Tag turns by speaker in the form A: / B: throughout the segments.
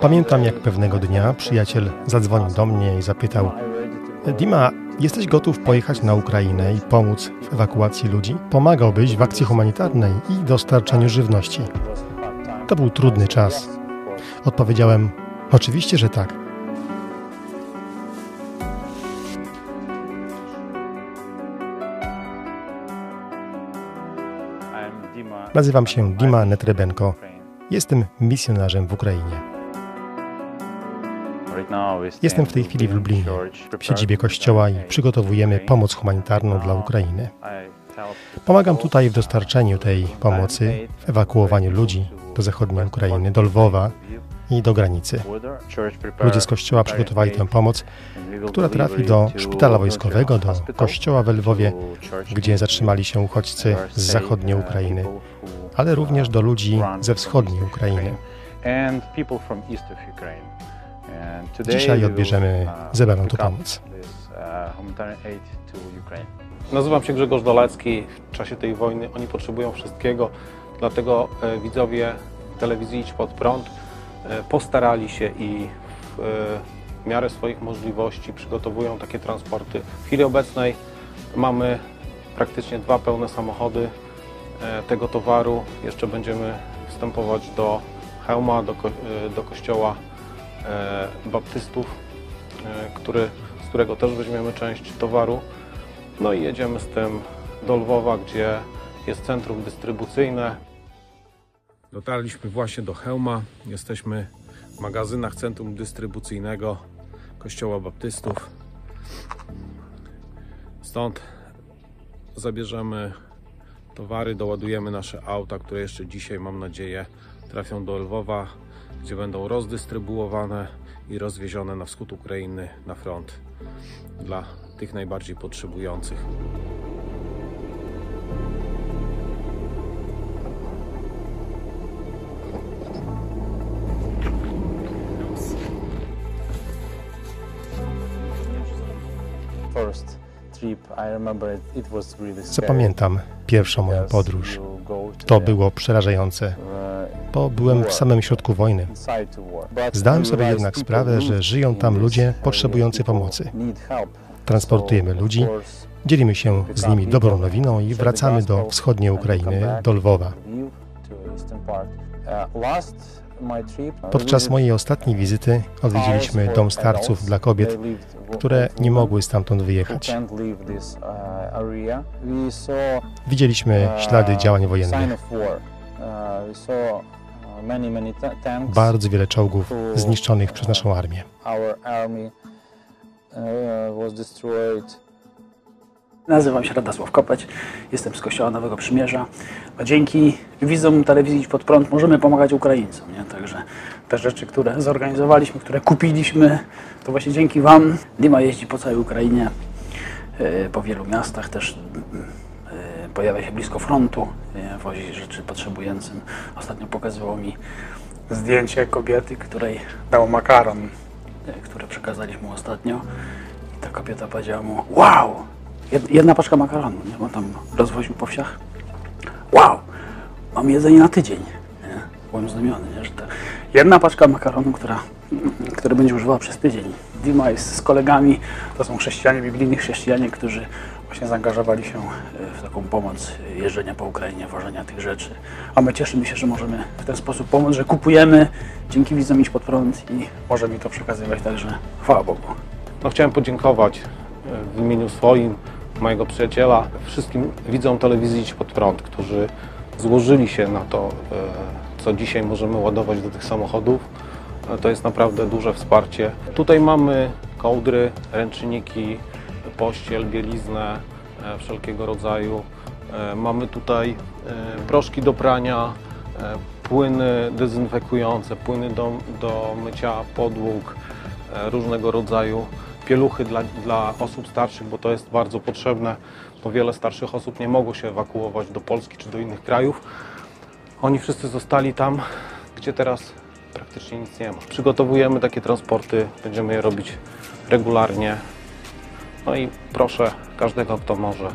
A: Pamiętam, jak pewnego dnia przyjaciel zadzwonił do mnie i zapytał: Dima, jesteś gotów pojechać na Ukrainę i pomóc w ewakuacji ludzi? Pomagałbyś w akcji humanitarnej i dostarczaniu żywności. To był trudny czas. Odpowiedziałem: Oczywiście, że tak. Nazywam się Dima Netrebenko. Jestem misjonarzem w Ukrainie. Jestem w tej chwili w Lublinie, w siedzibie kościoła i przygotowujemy pomoc humanitarną dla Ukrainy. Pomagam tutaj w dostarczeniu tej pomocy, w ewakuowaniu ludzi do zachodniej Ukrainy, do Lwowa i do granicy. Ludzie z kościoła przygotowali tę pomoc, która trafi do szpitala wojskowego, do kościoła w Lwowie, gdzie zatrzymali się uchodźcy z zachodniej Ukrainy, ale również do ludzi ze wschodniej Ukrainy. Dzisiaj odbierzemy zebraną tu pomoc.
B: Nazywam się Grzegorz Dolecki. W czasie tej wojny oni potrzebują wszystkiego, dlatego e, widzowie telewizji Idź Pod Prąd postarali się i w e, miarę swoich możliwości przygotowują takie transporty. W chwili obecnej mamy praktycznie dwa pełne samochody tego towaru. Jeszcze będziemy wstępować do Hełma, do, ko do kościoła baptystów, który, z którego też weźmiemy część towaru. No i jedziemy z tym do Lwowa, gdzie jest centrum dystrybucyjne. Dotarliśmy właśnie do Hełma. Jesteśmy w magazynach centrum dystrybucyjnego Kościoła Baptystów. Stąd zabierzemy towary, doładujemy nasze auta, które jeszcze dzisiaj, mam nadzieję, trafią do Lwowa, gdzie będą rozdystrybuowane i rozwiezione na wschód Ukrainy, na front dla tych najbardziej potrzebujących.
A: Zapamiętam pierwszą moją podróż. To było przerażające, bo byłem w samym środku wojny. Zdałem sobie jednak sprawę, że żyją tam ludzie potrzebujący pomocy. Transportujemy ludzi, dzielimy się z nimi dobrą nowiną i wracamy do wschodniej Ukrainy, do Lwowa. Podczas mojej ostatniej wizyty odwiedziliśmy dom starców dla kobiet, które nie mogły stamtąd wyjechać. Widzieliśmy ślady działań wojennych. Bardzo wiele czołgów zniszczonych przez naszą armię.
C: Nazywam się Radosław Kopeć, jestem z Kościoła Nowego Przymierza. A dzięki widzom telewizji pod prąd możemy pomagać Ukraińcom. Nie? Także te rzeczy, które zorganizowaliśmy, które kupiliśmy, to właśnie dzięki Wam. Dima jeździ po całej Ukrainie, e, po wielu miastach też e, pojawia się blisko frontu, e, wozi rzeczy potrzebującym. Ostatnio pokazywał mi zdjęcie kobiety, której dał makaron, który przekazaliśmy ostatnio. I ta kobieta powiedziała mu, wow, jedna paczka makaronu, nie? bo tam rozwoził po wsiach. Wow, mam jedzenie na tydzień. Nie? Byłem zdumiony, nie? że jedna paczka makaronu, która, który będzie używała przez tydzień. Dima jest z kolegami, to są chrześcijanie, biblijni chrześcijanie, którzy właśnie zaangażowali się w taką pomoc jeżdżenia po Ukrainie, wożenia tych rzeczy. A my cieszymy się, że możemy w ten sposób pomóc, że kupujemy dzięki widzom iść pod prąd i możemy to przekazywać, także chwała Bogu.
B: No, chciałem podziękować w imieniu swoim, mojego przyjaciela, wszystkim widzom telewizji Idź Pod Prąd, którzy złożyli się na to, e, co dzisiaj możemy ładować do tych samochodów. E, to jest naprawdę duże wsparcie. Tutaj mamy kołdry, ręczniki, pościel, bieliznę e, wszelkiego rodzaju. Mamy tutaj proszki do prania, płyny dezynfekujące, płyny do, do mycia podłóg różnego rodzaju pieluchy dla, dla osób starszych, bo to jest bardzo potrzebne, bo wiele starszych osób nie mogło się ewakuować do Polski czy do innych krajów. Oni wszyscy zostali tam, gdzie teraz praktycznie nic nie ma. Przygotowujemy takie transporty, będziemy je robić regularnie. No i proszę każdego, kto może,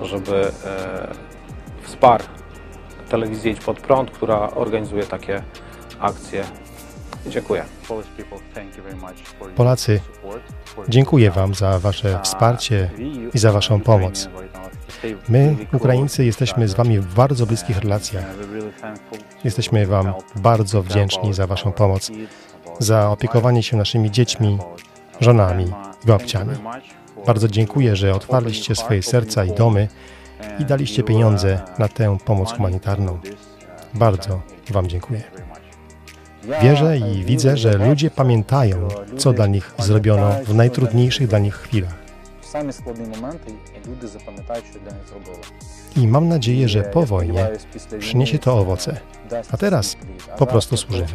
B: żeby e, wsparł telewizję Idź Pod Prąd, która organizuje takie akcję. Dziękuję.
A: Polacy, dziękuję Wam za Wasze wsparcie i za Waszą pomoc. My, Ukraińcy, jesteśmy z Wami w bardzo bliskich relacjach. Jesteśmy Wam bardzo wdzięczni za Waszą pomoc, za opiekowanie się naszymi dziećmi, żonami i babciami. Bardzo dziękuję, że otwarliście swoje serca i domy i daliście pieniądze na tę pomoc humanitarną. Bardzo Wam dziękuję. Wierzę i widzę, że ludzie pamiętają, co dla nich zrobiono w najtrudniejszych dla nich chwilach. I mam nadzieję, że po wojnie przyniesie to owoce. A teraz po prostu służymy.